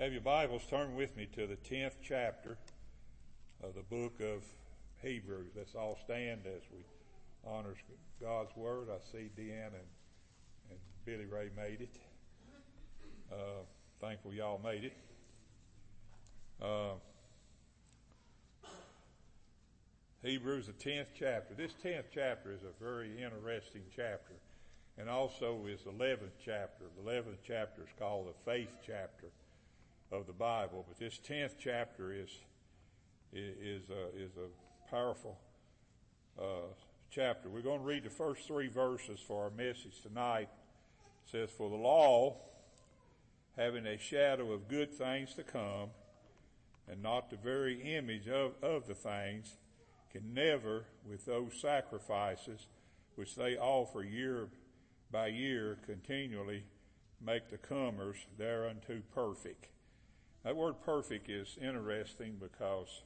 Have your Bibles turn with me to the 10th chapter of the book of Hebrews. Let's all stand as we honor God's Word. I see Deanne and, and Billy Ray made it. Uh, thankful y'all made it. Uh, Hebrews, the 10th chapter. This 10th chapter is a very interesting chapter. And also is the 11th chapter. The 11th chapter is called the faith chapter of the Bible. But this 10th chapter is, is, a, is a powerful uh, chapter. We're going to read the first three verses for our message tonight. It says, For the law, having a shadow of good things to come, and not the very image of, of the things, can never, with those sacrifices which they offer year by year continually, make the comers thereunto perfect. That word perfect is interesting because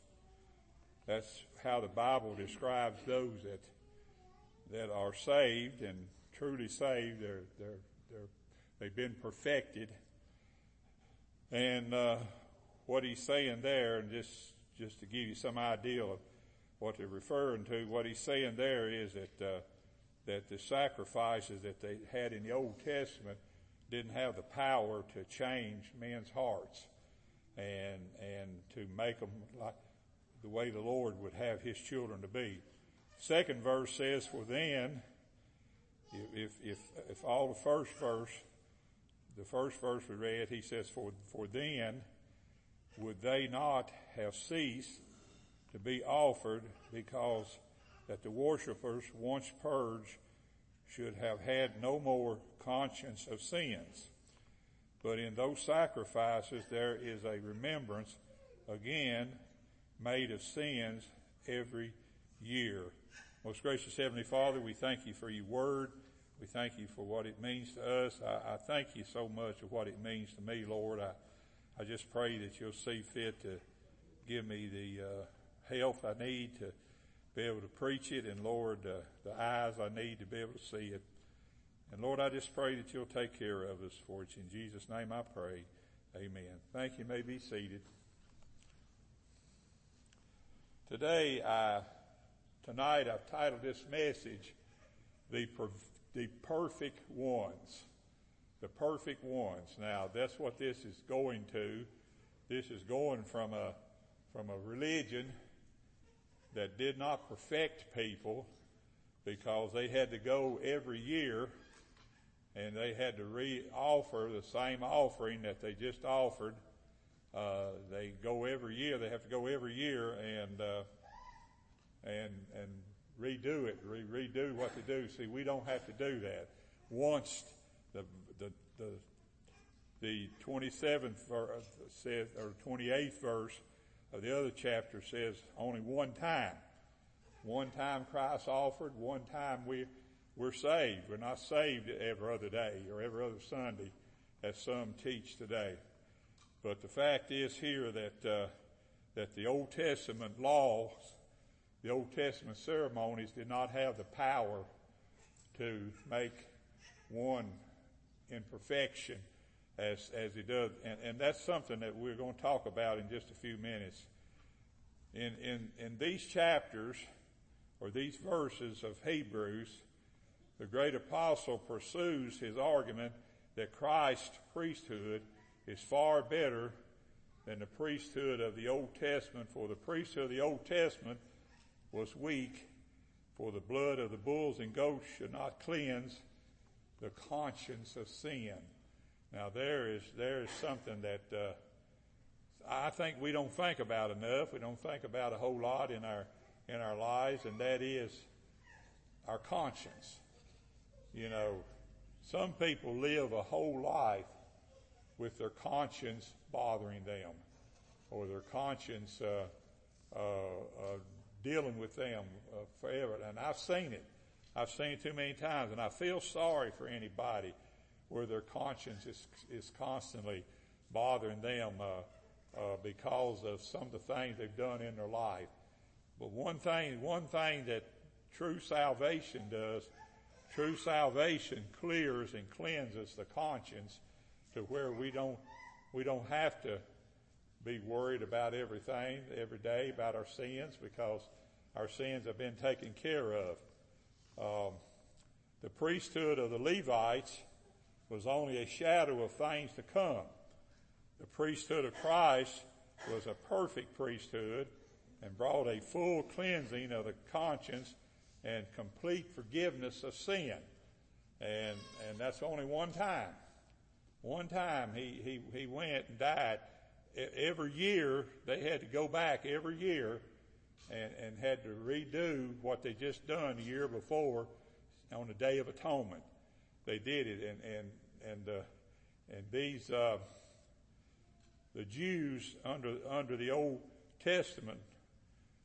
that's how the Bible describes those that that are saved and truly saved. They're they're they're they've been perfected. And uh, what he's saying there, and just just to give you some idea of what they're referring to, what he's saying there is that uh, that the sacrifices that they had in the Old Testament didn't have the power to change men's hearts and and to make them like the way the Lord would have His children to be. Second verse says, "For then, if if if all the first verse, the first verse we read, he says, "For for then, would they not have ceased to be offered, because that the worshippers once purged should have had no more conscience of sins." But in those sacrifices, there is a remembrance, again, made of sins every year. Most gracious Heavenly Father, we thank you for your word. We thank you for what it means to us. I, I thank you so much for what it means to me, Lord. I, I just pray that you'll see fit to give me the uh, health I need to be able to preach it, and Lord, uh, the eyes I need to be able to see it. And Lord, I just pray that you'll take care of us for it. In Jesus' name I pray. Amen. Thank you. you may be seated. Today, I, tonight I've titled this message, the, the perfect ones. The perfect ones. Now, that's what this is going to. This is going from a, from a religion that did not perfect people because they had to go every year and they had to re-offer the same offering that they just offered. Uh, they go every year. They have to go every year and uh, and and redo it, re- redo what they do. See, we don't have to do that. Once the the the the 27th verse says, or 28th verse of the other chapter says only one time. One time Christ offered, one time we we're saved. We're not saved every other day or every other Sunday, as some teach today. But the fact is here that uh, that the Old Testament laws, the Old Testament ceremonies, did not have the power to make one in perfection as as he does, and, and that's something that we're going to talk about in just a few minutes. In in in these chapters or these verses of Hebrews the great apostle pursues his argument that Christ's priesthood is far better than the priesthood of the Old Testament, for the priesthood of the Old Testament was weak, for the blood of the bulls and goats should not cleanse the conscience of sin. Now there is there is something that uh, I think we don't think about enough. We don't think about a whole lot in our in our lives, and that is our conscience. You know, some people live a whole life with their conscience bothering them or their conscience uh, uh, uh, dealing with them uh, forever. And I've seen it. I've seen it too many times, and I feel sorry for anybody where their conscience is, is constantly bothering them uh, uh, because of some of the things they've done in their life. But one thing, one thing that true salvation does True salvation clears and cleanses the conscience to where we don't we don't have to be worried about everything every day about our sins because our sins have been taken care of. Um, the priesthood of the Levites was only a shadow of things to come. The priesthood of Christ was a perfect priesthood and brought a full cleansing of the conscience and complete forgiveness of sin. And, and that's only one time. One time he, he, he went and died. Every year, they had to go back every year and, and had to redo what they just done the year before on the Day of Atonement. They did it and, and, and, uh, and these, uh, the Jews under, under the Old Testament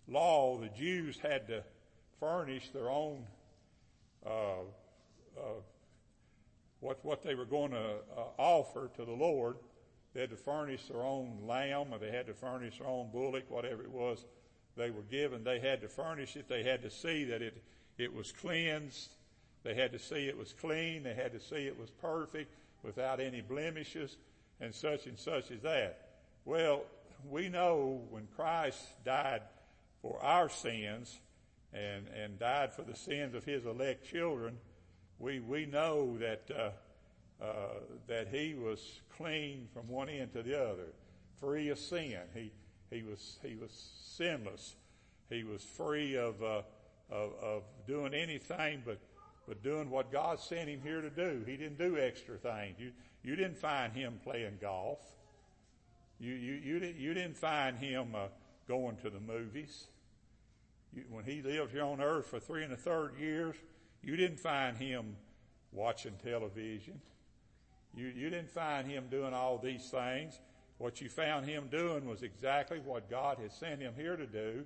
law, the Jews had to furnish their own, uh, uh, what, what they were going to uh, offer to the Lord. They had to furnish their own lamb or they had to furnish their own bullock, whatever it was they were given. They had to furnish it. They had to see that it, it was cleansed. They had to see it was clean. They had to see it was perfect without any blemishes and such and such as that. Well, we know when Christ died for our sins and, and died for the sins of his elect children, we, we know that, uh, uh, that he was clean from one end to the other, free of sin. He, he was, he was sinless. He was free of, uh, of, of doing anything but, but doing what God sent him here to do. He didn't do extra things. You, you didn't find him playing golf. You, you, you, didn't, you didn't find him uh, going to the movies. You, when he lived here on earth for three and a third years, you didn't find him watching television. You, you didn't find him doing all these things. What you found him doing was exactly what God had sent him here to do.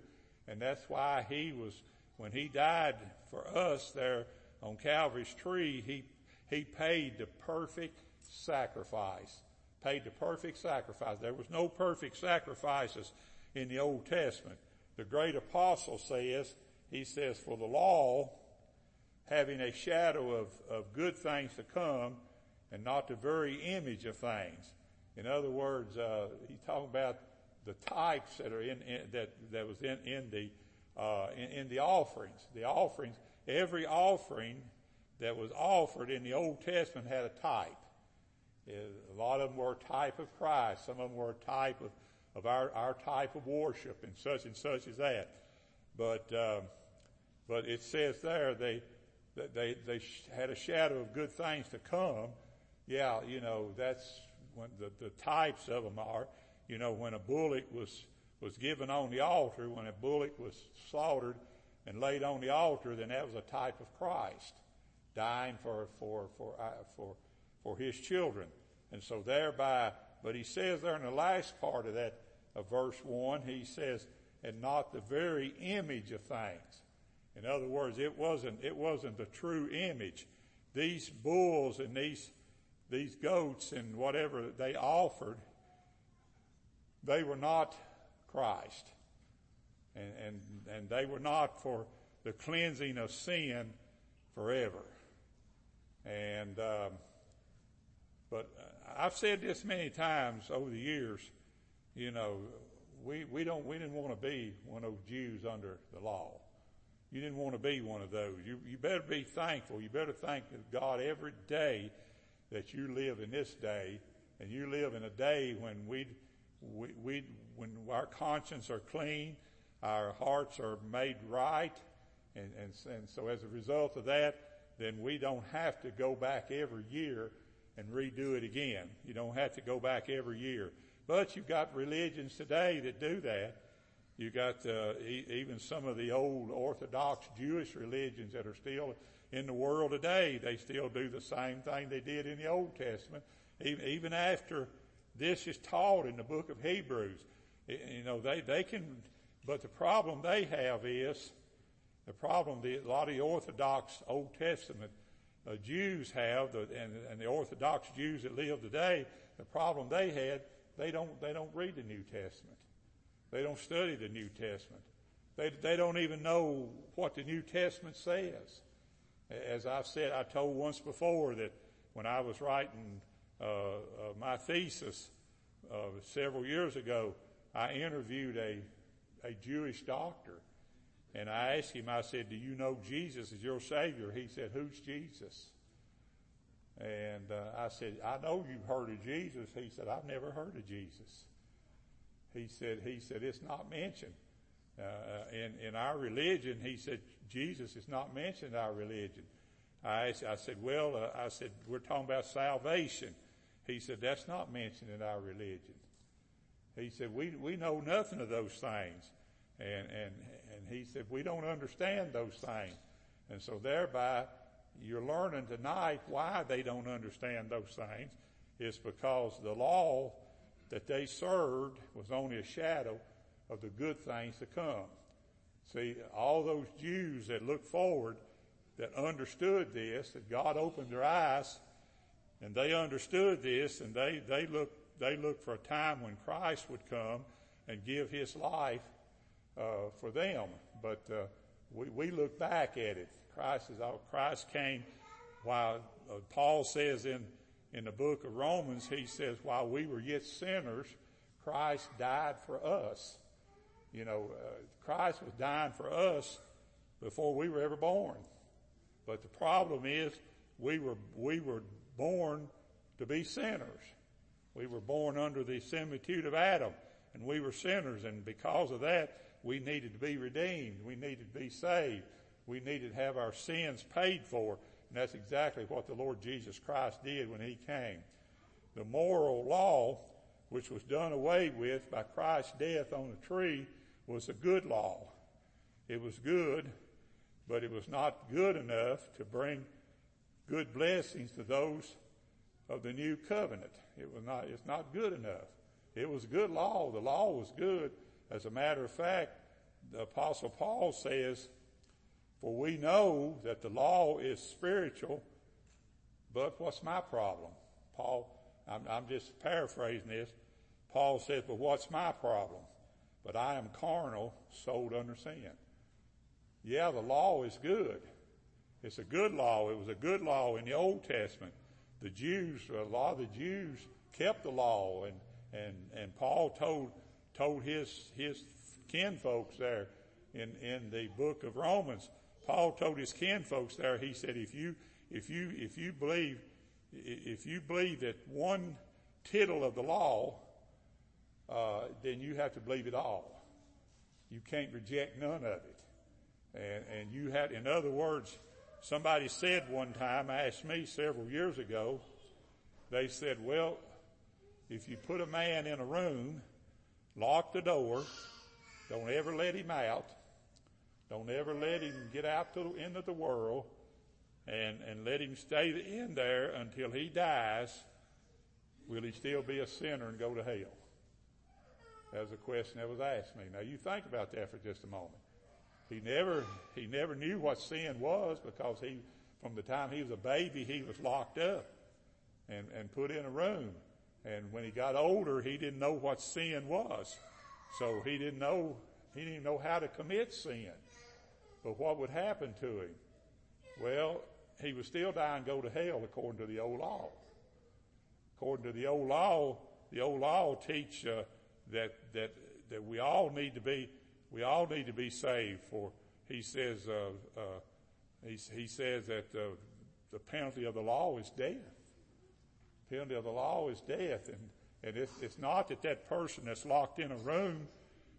And that's why he was, when he died for us there on Calvary's tree, he, he paid the perfect sacrifice. Paid the perfect sacrifice. There was no perfect sacrifices in the Old Testament. The great apostle says, he says, for the law, having a shadow of, of good things to come and not the very image of things. In other words, uh, he's talking about the types that are in, in that that was in in the uh, in, in, the offerings. The offerings, every offering that was offered in the Old Testament had a type. A lot of them were a type of Christ. Some of them were a type of of our our type of worship and such and such as that. But uh, but it says there they they they had a shadow of good things to come. Yeah, you know that's when the, the types of them are, you know, when a bullock was, was given on the altar, when a bullock was slaughtered and laid on the altar, then that was a type of Christ dying for, for, for, uh, for, for his children. And so thereby, but he says there in the last part of that, of verse one, he says, and not the very image of things. In other words, it wasn't, it wasn't the true image. These bulls and these these goats and whatever they offered, they were not Christ. And, and, and they were not for the cleansing of sin forever. And, um, but I've said this many times over the years, you know, we, we don't, we didn't want to be one of those Jews under the law. You didn't want to be one of those. You, you better be thankful. You better thank God every day that you live in this day, and you live in a day when we, we, we when our conscience are clean, our hearts are made right, and, and, and so as a result of that, then we don't have to go back every year and redo it again. You don't have to go back every year. But you've got religions today that do that. You've got uh, e- even some of the old Orthodox Jewish religions that are still in the world today, they still do the same thing they did in the Old Testament, even, even after this is taught in the book of Hebrews. You know, they, they can, but the problem they have is, the problem the, a lot of the Orthodox Old Testament uh, Jews have, the, and, and the Orthodox Jews that live today, the problem they had, they don't, they don't read the New Testament. They don't study the New Testament. They, they don't even know what the New Testament says. As I've said, I told once before that when I was writing uh, uh, my thesis, uh, several years ago, I interviewed a, a Jewish doctor. And I asked him, I said, Do you know Jesus is your Savior? He said, Who's Jesus? And uh, I said, I know you've heard of Jesus. He said, I've never heard of Jesus. He said, he said, it's not mentioned. Uh, in, in our religion, he said, Jesus is not mentioned in our religion. I, I said, well, uh, I said, we're talking about salvation. He said, that's not mentioned in our religion. He said, we, we know nothing of those things. And, and, and he said, we don't understand those things. And so thereby, you're learning tonight why they don't understand those things. It's because the law that they served was only a shadow of the good things to come. See, all those Jews that looked forward, that understood this, that God opened their eyes, and they understood this, and they, they looked, they looked for a time when Christ would come and give his life, uh, for them. But, uh, we, we look back at it. Christ is all, Christ came while uh, Paul says in, in the book of Romans, he says, while we were yet sinners, Christ died for us. You know, uh, Christ was dying for us before we were ever born. But the problem is we were, we were born to be sinners. We were born under the similitude of Adam and we were sinners and because of that we needed to be redeemed. We needed to be saved. We needed to have our sins paid for. And that's exactly what the Lord Jesus Christ did when He came. The moral law, which was done away with by Christ's death on the tree, was a good law. It was good, but it was not good enough to bring good blessings to those of the new covenant. It was not, it's not good enough. It was a good law. The law was good. As a matter of fact, the apostle Paul says, for we know that the law is spiritual, but what's my problem? Paul, I'm, I'm just paraphrasing this. Paul says, but what's my problem? But I am carnal, sold under sin. Yeah, the law is good. It's a good law. It was a good law in the Old Testament. The Jews, a lot of the Jews kept the law and, and, and Paul told, told his, his kinfolks there in, in the book of Romans, Paul told his kin folks there, he said, if you, if you, if you believe, if you believe that one tittle of the law, uh, then you have to believe it all. You can't reject none of it. And, and you had, in other words, somebody said one time, asked me several years ago, they said, well, if you put a man in a room, lock the door, don't ever let him out, don't ever let him get out to, the end of the world, and, and let him stay in there until he dies, will he still be a sinner and go to hell? That was a question that was asked me. Now you think about that for just a moment. He never, he never knew what sin was because he, from the time he was a baby, he was locked up and, and put in a room. And when he got older, he didn't know what sin was. So he didn't know, he didn't know how to commit sin. But what would happen to him? Well, he would still die and go to hell according to the old law. According to the old law, the old law teach uh, that that that we all need to be we all need to be saved. For he says uh, uh, he, he says that uh, the penalty of the law is death. The penalty of the law is death, and and it's, it's not that that person that's locked in a room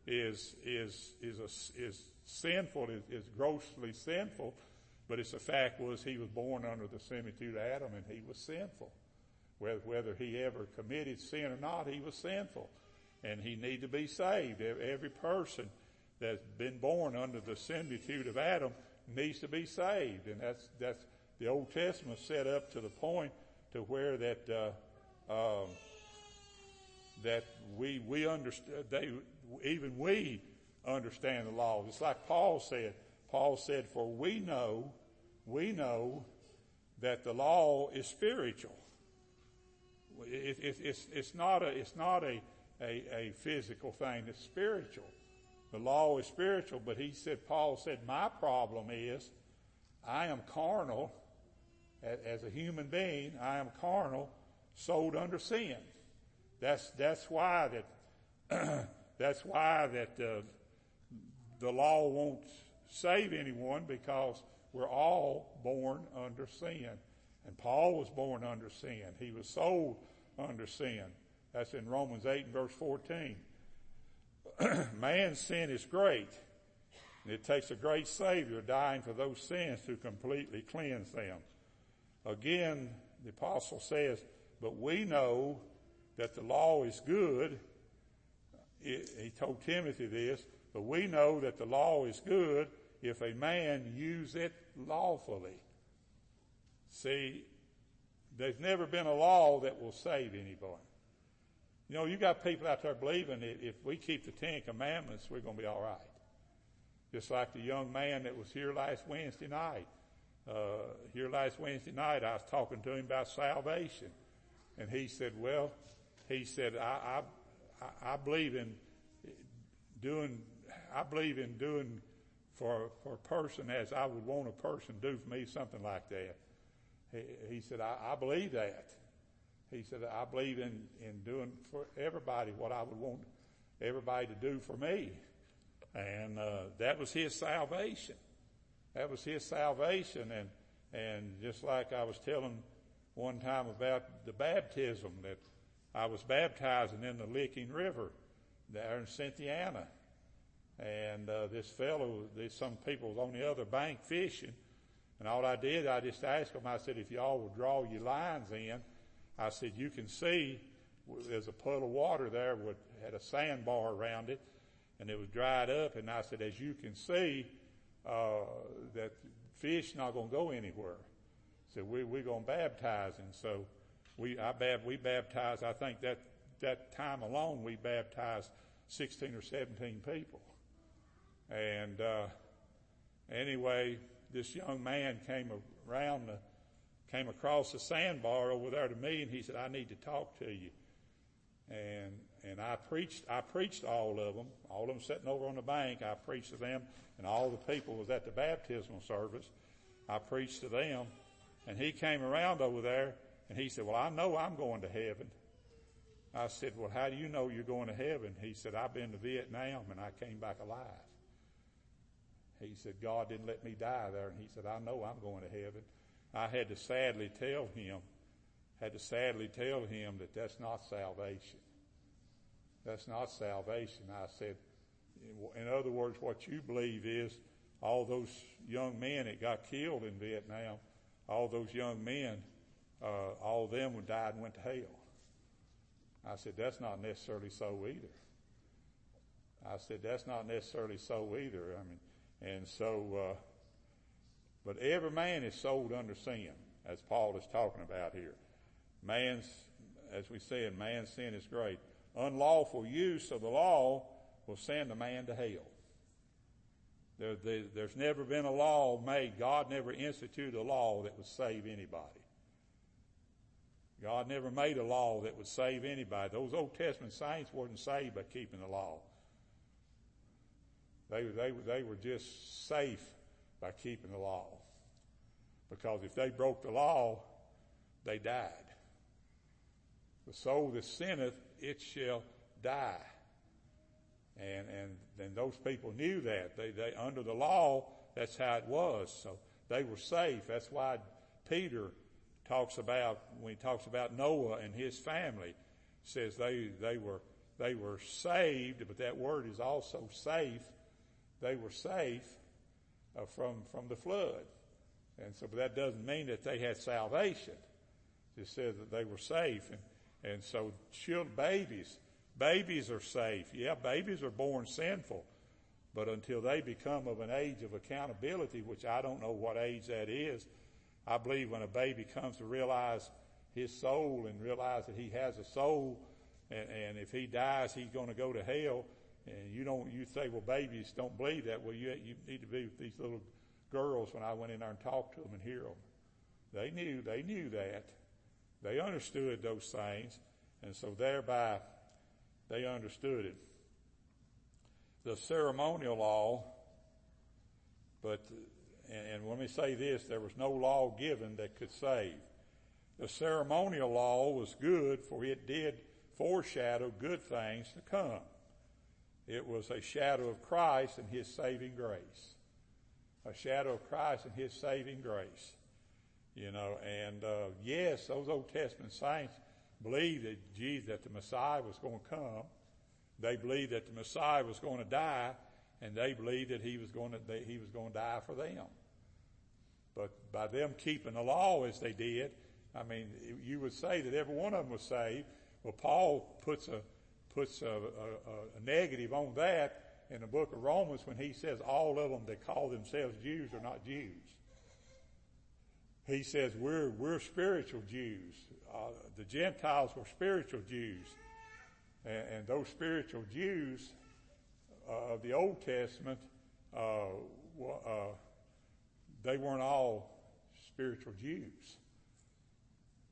is is is a, is sinful, is, is grossly sinful, but it's the fact was he was born under the similitude of Adam, and he was sinful. Whether, whether he ever committed sin or not, he was sinful and he need to be saved. Every person that's been born under the similitude of Adam needs to be saved, and that's that's the Old Testament set up to the point to where that uh, um, that we we understand they even we understand the law. It's like Paul said. Paul said, "For we know, we know that the law is spiritual. It, it, it's it's not a it's not a a, a physical thing. It's spiritual. The law is spiritual, but he said, Paul said, my problem is I am carnal as a human being. I am carnal, sold under sin. That's, that's why that, that's why that uh, the law won't save anyone because we're all born under sin. And Paul was born under sin. He was sold under sin. That's in Romans 8 and verse 14. Man's sin is great. And it takes a great Savior dying for those sins to completely cleanse them. Again, the apostle says, but we know that the law is good. He told Timothy this, but we know that the law is good if a man use it lawfully. See, there's never been a law that will save anybody. You know, you got people out there believing that if we keep the Ten Commandments, we're going to be all right. Just like the young man that was here last Wednesday night. Uh, here last Wednesday night, I was talking to him about salvation. And he said, well, he said, I, I, believe in doing, I believe in doing for, for a person as I would want a person to do for me, something like that. He, he said, I, I believe that. He said, I believe in, in doing for everybody what I would want everybody to do for me. And, uh, that was his salvation. That was his salvation. And, and just like I was telling one time about the baptism that I was baptizing in the Licking River there in Cynthiana. And, uh, this fellow, there's some people was on the other bank fishing. And all I did, I just asked them, I said, if y'all would draw your lines in, I said, you can see there's a puddle of water there with, had a sandbar around it and it was dried up. And I said, as you can see, uh, that fish not going to go anywhere. So we, we're going to baptize. And so we, I bab, we baptized, I think that, that time alone we baptized 16 or 17 people. And, uh, anyway, this young man came around the, came across the sandbar over there to me and he said, I need to talk to you. And, and I preached, I preached all of them, all of them sitting over on the bank. I preached to them and all the people was at the baptismal service. I preached to them and he came around over there and he said, well, I know I'm going to heaven. I said, well, how do you know you're going to heaven? He said, I've been to Vietnam and I came back alive. He said, God didn't let me die there. And he said, I know I'm going to heaven. I had to sadly tell him, had to sadly tell him that that's not salvation. That's not salvation. I said, in other words, what you believe is all those young men that got killed in Vietnam, all those young men, uh, all of them would die and went to hell. I said, that's not necessarily so either. I said, that's not necessarily so either. I mean, and so, uh, but every man is sold under sin, as Paul is talking about here. Man's, as we said, man's sin is great. Unlawful use of the law will send a man to hell. There, there, there's never been a law made. God never instituted a law that would save anybody. God never made a law that would save anybody. Those Old Testament saints weren't saved by keeping the law. They, they, they were just safe by keeping the law. Because if they broke the law, they died. The soul that sinneth, it shall die. And, and then those people knew that. They, they, under the law, that's how it was. So they were safe. That's why Peter talks about, when he talks about Noah and his family, says they, they were, they were saved, but that word is also safe they were safe uh, from from the flood, and so but that doesn't mean that they had salvation. It says that they were safe, and and so children, babies, babies are safe. Yeah, babies are born sinful, but until they become of an age of accountability, which I don't know what age that is, I believe when a baby comes to realize his soul and realize that he has a soul, and, and if he dies, he's going to go to hell and you don't, you say, well, babies don't believe that. Well, you, you need to be with these little girls when I went in there and talked to them and hear them. They knew, they knew that. They understood those things. And so thereby, they understood it. The ceremonial law, but, and, and let me say this, there was no law given that could save. The ceremonial law was good for it did foreshadow good things to come. It was a shadow of Christ and His saving grace. A shadow of Christ and His saving grace. You know, and uh, yes, those Old Testament saints believed that Jesus, that the Messiah was going to come. They believed that the Messiah was going to die, and they believed that he was going to that he was going to die for them. But by them keeping the law as they did, I mean, you would say that every one of them was saved. Well, Paul puts a puts a, a, a negative on that in the book of Romans when he says all of them that call themselves Jews are not Jews. He says we're we're spiritual Jews. Uh, the Gentiles were spiritual Jews, and, and those spiritual Jews of the Old Testament, uh, uh they weren't all spiritual Jews.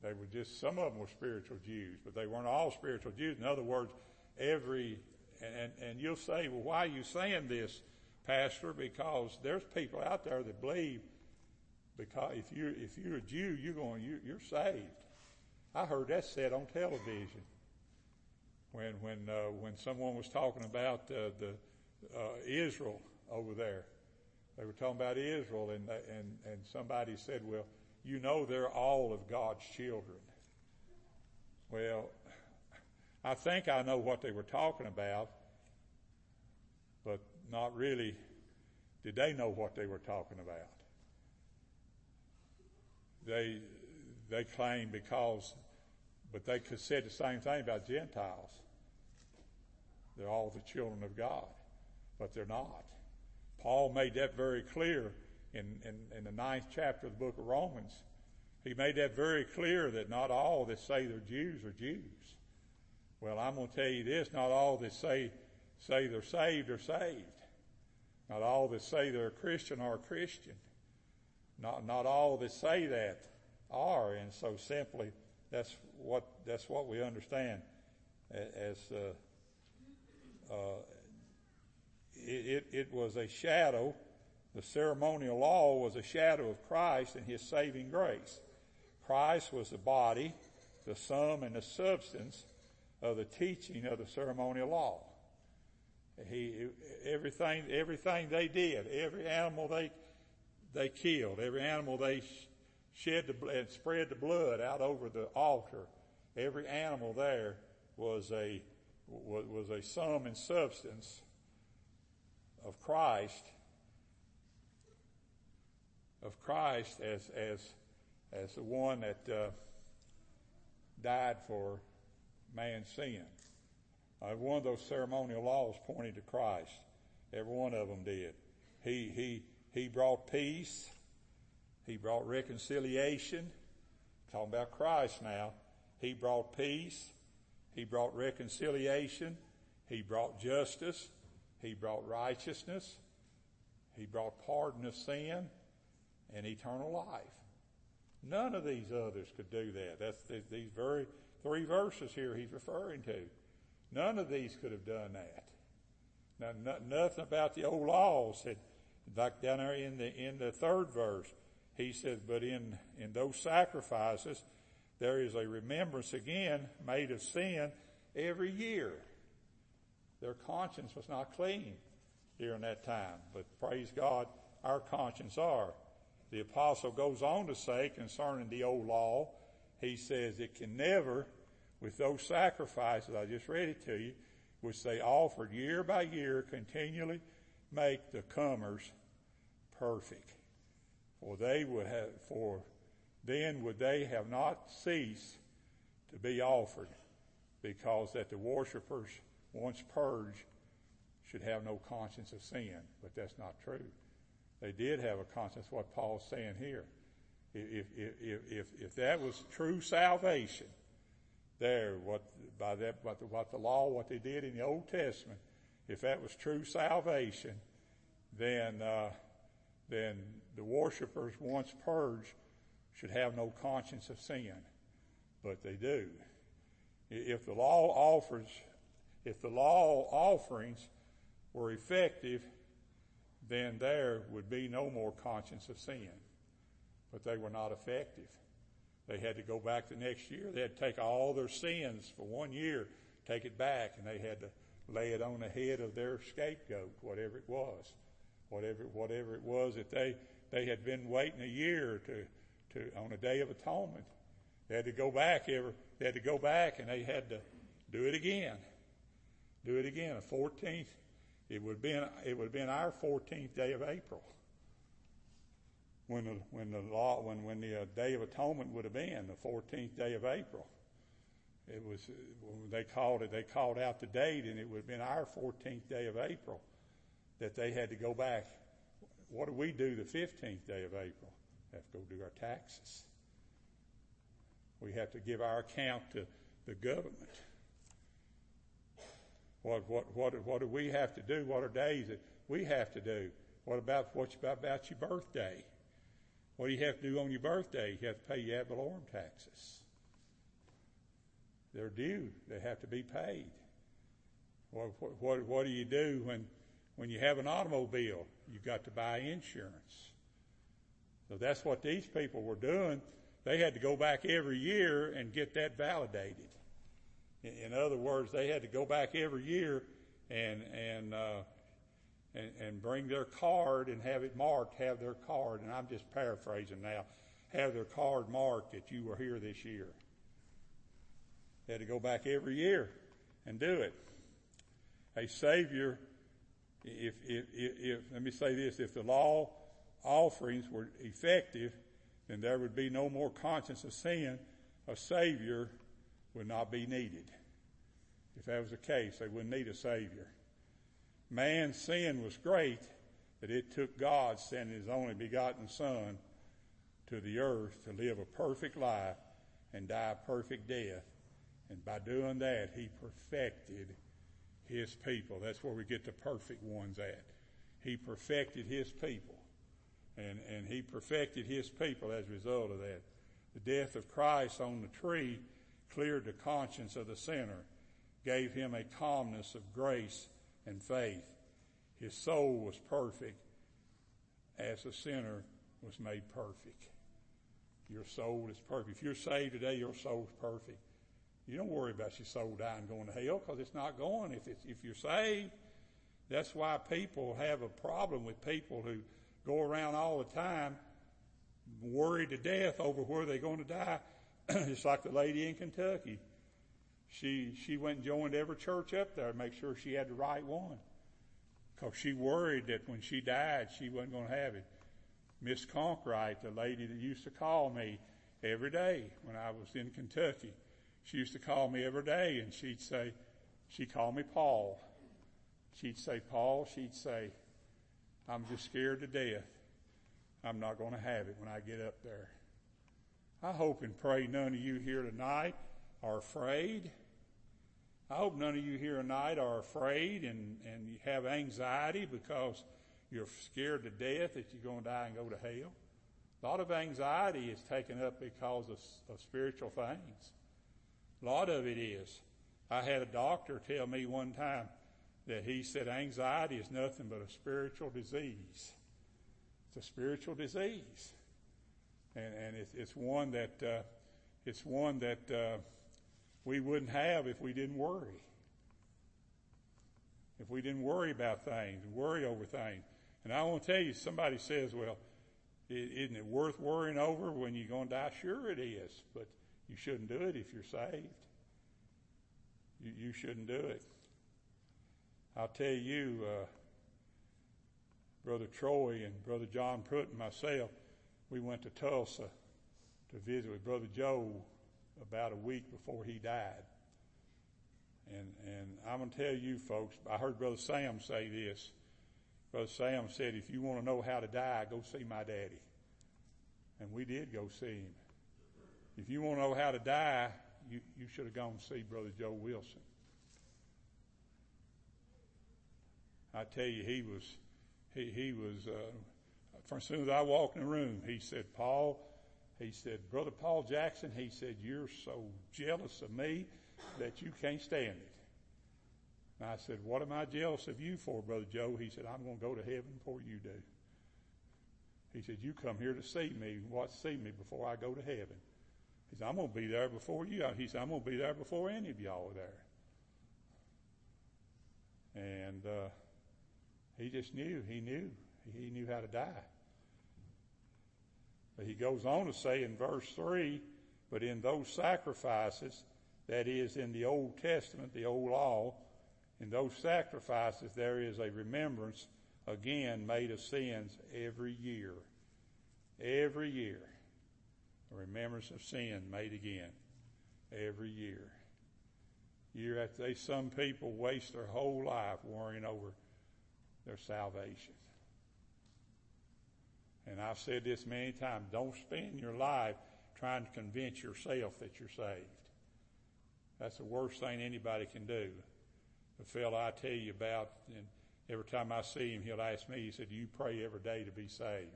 They were just, some of them were spiritual Jews, but they weren't all spiritual Jews. In other words, every, and, and you'll say, well, why are you saying this, Pastor? Because there's people out there that believe because if you if you're a Jew, you're going you, you're saved. I heard that said on television when when uh, when someone was talking about uh, the uh, Israel over there. They were talking about Israel, and and and somebody said, "Well, you know they're all of God's children. Well, I think I know what they were talking about, but not really did they know what they were talking about. They, they claim because, but they could said the same thing about Gentiles. They're all the children of God, but they're not. Paul made that very clear in, in, in the ninth chapter of the book of Romans, he made that very clear that not all that say they're Jews are Jews. Well, I'm going to tell you this, not all that say, say they're saved are saved. Not all that say they're a Christian are a Christian. Not, not all that say that are, and so simply that's what, that's what we understand as, uh, uh, it, it was a shadow the ceremonial law was a shadow of Christ and His saving grace. Christ was the body, the sum and the substance of the teaching of the ceremonial law. He, everything, everything they did, every animal they, they killed, every animal they shed the blood, spread the blood out over the altar, every animal there was a, was a sum and substance of Christ of Christ as as as the one that uh, died for man's sin. Uh, one of those ceremonial laws pointed to Christ. Every one of them did. He he he brought peace. He brought reconciliation. talking about Christ now. He brought peace. He brought reconciliation. He brought justice. He brought righteousness. He brought pardon of sin and eternal life. None of these others could do that. That's these very three verses here he's referring to. None of these could have done that. Now, nothing about the old law said, like down there in the in the third verse, he says, but in in those sacrifices, there is a remembrance again made of sin every year. Their conscience was not clean during that time, but praise God, our conscience are. The apostle goes on to say concerning the old law, he says it can never, with those sacrifices, I just read it to you, which they offered year by year, continually make the comers perfect. For they would have, for then would they have not ceased to be offered, because that the worshippers, once purged, should have no conscience of sin. But that's not true. They did have a conscience, what Paul's saying here. If, if, if, if, that was true salvation, there, what, by that, what the, what the law, what they did in the Old Testament, if that was true salvation, then, uh, then the worshippers once purged should have no conscience of sin. But they do. If the law offers, if the law offerings were effective, then there would be no more conscience of sin. But they were not effective. They had to go back the next year. They had to take all their sins for one year, take it back, and they had to lay it on the head of their scapegoat, whatever it was, whatever whatever it was that they they had been waiting a year to to on a day of atonement. They had to go back every. They had to go back, and they had to do it again. Do it again. A 14th. It would have been it would have been our 14th day of April when the when the law when when the uh, day of atonement would have been the 14th day of April. It was they called it they called out the date and it would have been our 14th day of April that they had to go back. What do we do the 15th day of April? Have to go do our taxes. We have to give our account to the government. What what what what do we have to do? What are days that we have to do? What about what about, about your birthday? What do you have to do on your birthday? You have to pay your ad valorem taxes. They're due. They have to be paid. What, what, what do you do when, when you have an automobile? You've got to buy insurance. So that's what these people were doing. They had to go back every year and get that validated. In, other words, they had to go back every year and, and uh, and, and bring their card and have it marked, have their card, and I'm just paraphrasing now, have their card marked that you were here this year. They had to go back every year and do it. A Savior, if, if, if, let me say this, if the law offerings were effective, then there would be no more conscience of sin. A Savior would not be needed. If that was the case, they wouldn't need a Savior man's sin was great that it took God sending his only begotten Son to the earth to live a perfect life and die a perfect death. And by doing that, he perfected his people. That's where we get the perfect ones at. He perfected his people. And, and he perfected his people as a result of that. The death of Christ on the tree cleared the conscience of the sinner, gave him a calmness of grace and faith. His soul was perfect as the sinner was made perfect. Your soul is perfect. If you're saved today, your soul is perfect. You don't worry about your soul dying going to hell because it's not going if, it's, if you're saved. That's why people have a problem with people who go around all the time worried to death over where they're going to die. it's like the lady in Kentucky. She, she went and joined every church up there to make sure she had the right one. Because she worried that when she died, she wasn't going to have it. Miss Conkright, the lady that used to call me every day when I was in Kentucky, she used to call me every day and she'd say, she called me Paul. She'd say, Paul, she'd say, I'm just scared to death. I'm not going to have it when I get up there. I hope and pray none of you here tonight are afraid. I hope none of you here tonight are afraid and, and you have anxiety because you're scared to death that you're going to die and go to hell. A lot of anxiety is taken up because of, of spiritual things. A lot of it is. I had a doctor tell me one time that he said anxiety is nothing but a spiritual disease. It's a spiritual disease. And, and it's, it's one that, uh, it's one that, uh, we wouldn't have if we didn't worry. If we didn't worry about things worry over things. And I want to tell you, somebody says, well, isn't it worth worrying over when you're going to die? Sure it is, but you shouldn't do it if you're saved. You, you shouldn't do it. I'll tell you, uh, Brother Troy and Brother John Pruitt and myself, we went to Tulsa to visit with Brother Joe about a week before he died. And, and I'm going to tell you folks, I heard Brother Sam say this. Brother Sam said, if you want to know how to die, go see my daddy. And we did go see him. If you want to know how to die, you, you should have gone see Brother Joe Wilson. I tell you, he was, he, he was, uh, as soon as I walked in the room, he said, Paul, he said, Brother Paul Jackson, he said, you're so jealous of me that you can't stand it. And I said, what am I jealous of you for, Brother Joe? He said, I'm going to go to heaven before you do. He said, you come here to see me. What see me before I go to heaven? He said, I'm going to be there before you. He said, I'm going to be there before any of y'all are there. And uh, he just knew. He knew. He knew how to die. But he goes on to say in verse 3 But in those sacrifices, that is, in the Old Testament, the Old Law, in those sacrifices, there is a remembrance again made of sins every year. Every year. A remembrance of sin made again. Every year. Year after day, some people waste their whole life worrying over their salvation. And I've said this many times don't spend your life trying to convince yourself that you're saved. That's the worst thing anybody can do. The fellow I tell you about, and every time I see him, he'll ask me, he said, you pray every day to be saved?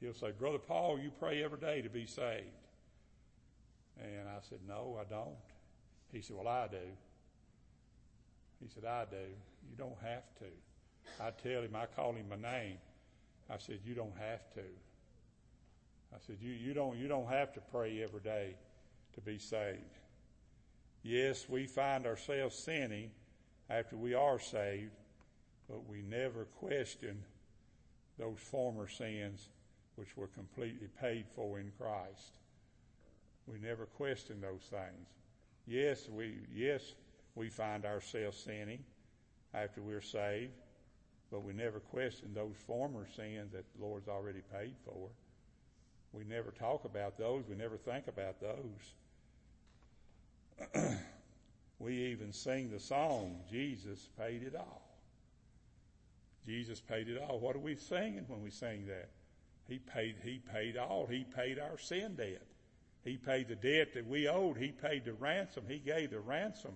He'll say, Brother Paul, you pray every day to be saved. And I said, No, I don't. He said, Well, I do. He said, I do. You don't have to. I tell him, I call him by name. I said, You don't have to. I said, You, you, don't, you don't have to pray every day to be saved. Yes, we find ourselves sinning after we are saved, but we never question those former sins which were completely paid for in Christ. We never question those things. Yes, we yes we find ourselves sinning after we're saved, but we never question those former sins that the Lord's already paid for. We never talk about those. We never think about those. we even sing the song, Jesus paid it all. Jesus paid it all. What are we singing when we sing that? He paid, he paid all. He paid our sin debt. He paid the debt that we owed. He paid the ransom. He gave the ransom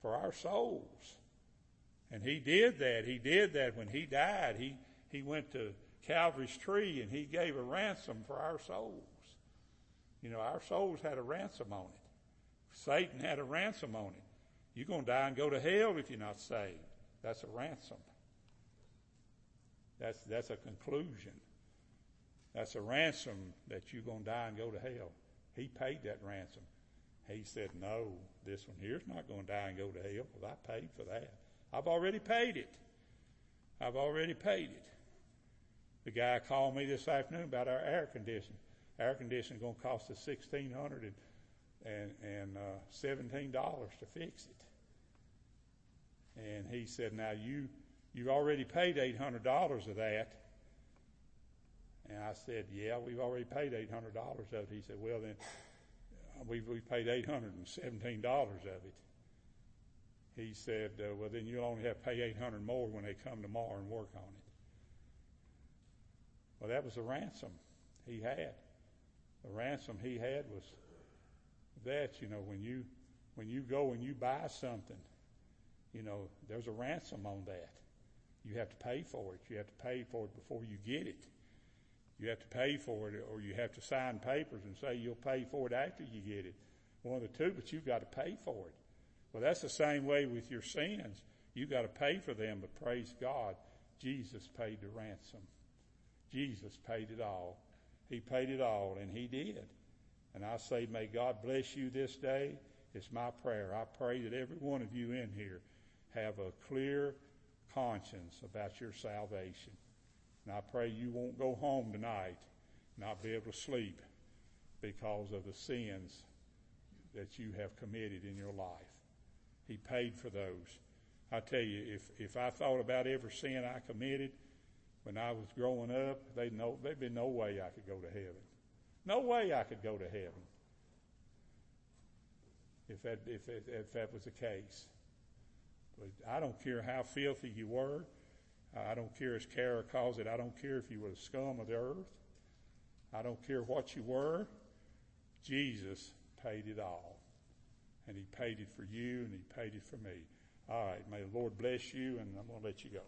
for our souls. And he did that. He did that when he died. He, he went to Calvary's tree and he gave a ransom for our souls. You know, our souls had a ransom on it. Satan had a ransom on it. You're going to die and go to hell if you're not saved. That's a ransom. That's, that's a conclusion. That's a ransom that you're going to die and go to hell. He paid that ransom. He said, No, this one here's not going to die and go to hell because I paid for that. I've already paid it. I've already paid it. The guy called me this afternoon about our air conditioning. Air conditioning is going to cost us sixteen hundred and and, and uh, seventeen dollars to fix it. And he said, "Now you you've already paid eight hundred dollars of that." And I said, "Yeah, we've already paid eight hundred dollars of it." He said, "Well then, we've we've paid eight hundred and seventeen dollars of it." he said, uh, well, then you'll only have to pay 800 more when they come tomorrow and work on it. Well, that was the ransom he had. The ransom he had was that, you know, when you, when you go and you buy something, you know, there's a ransom on that. You have to pay for it. You have to pay for it before you get it. You have to pay for it, or you have to sign papers and say you'll pay for it after you get it. One of the two, but you've got to pay for it. Well, that's the same way with your sins. You've got to pay for them, but praise God, Jesus paid the ransom. Jesus paid it all. He paid it all, and He did. And I say, may God bless you this day. It's my prayer. I pray that every one of you in here have a clear conscience about your salvation. And I pray you won't go home tonight not be able to sleep because of the sins that you have committed in your life. He paid for those. I tell you, if, if I thought about every sin I committed when I was growing up, know, there'd be no way I could go to heaven. No way I could go to heaven if that, if, if that was the case. But I don't care how filthy you were. I don't care as Kara calls it. I don't care if you were the scum of the earth. I don't care what you were. Jesus paid it all and he paid it for you and he paid it for me. All right, may the Lord bless you, and I'm going to let you go.